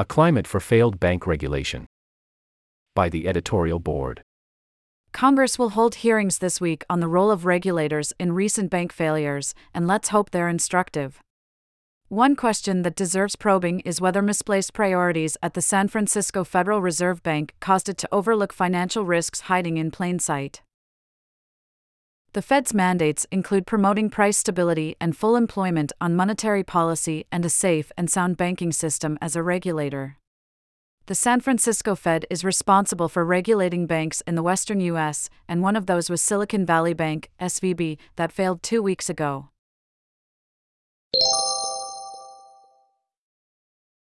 A Climate for Failed Bank Regulation. By the Editorial Board. Congress will hold hearings this week on the role of regulators in recent bank failures, and let's hope they're instructive. One question that deserves probing is whether misplaced priorities at the San Francisco Federal Reserve Bank caused it to overlook financial risks hiding in plain sight. The Fed's mandates include promoting price stability and full employment on monetary policy and a safe and sound banking system as a regulator. The San Francisco Fed is responsible for regulating banks in the western U.S., and one of those was Silicon Valley Bank, SVB, that failed two weeks ago.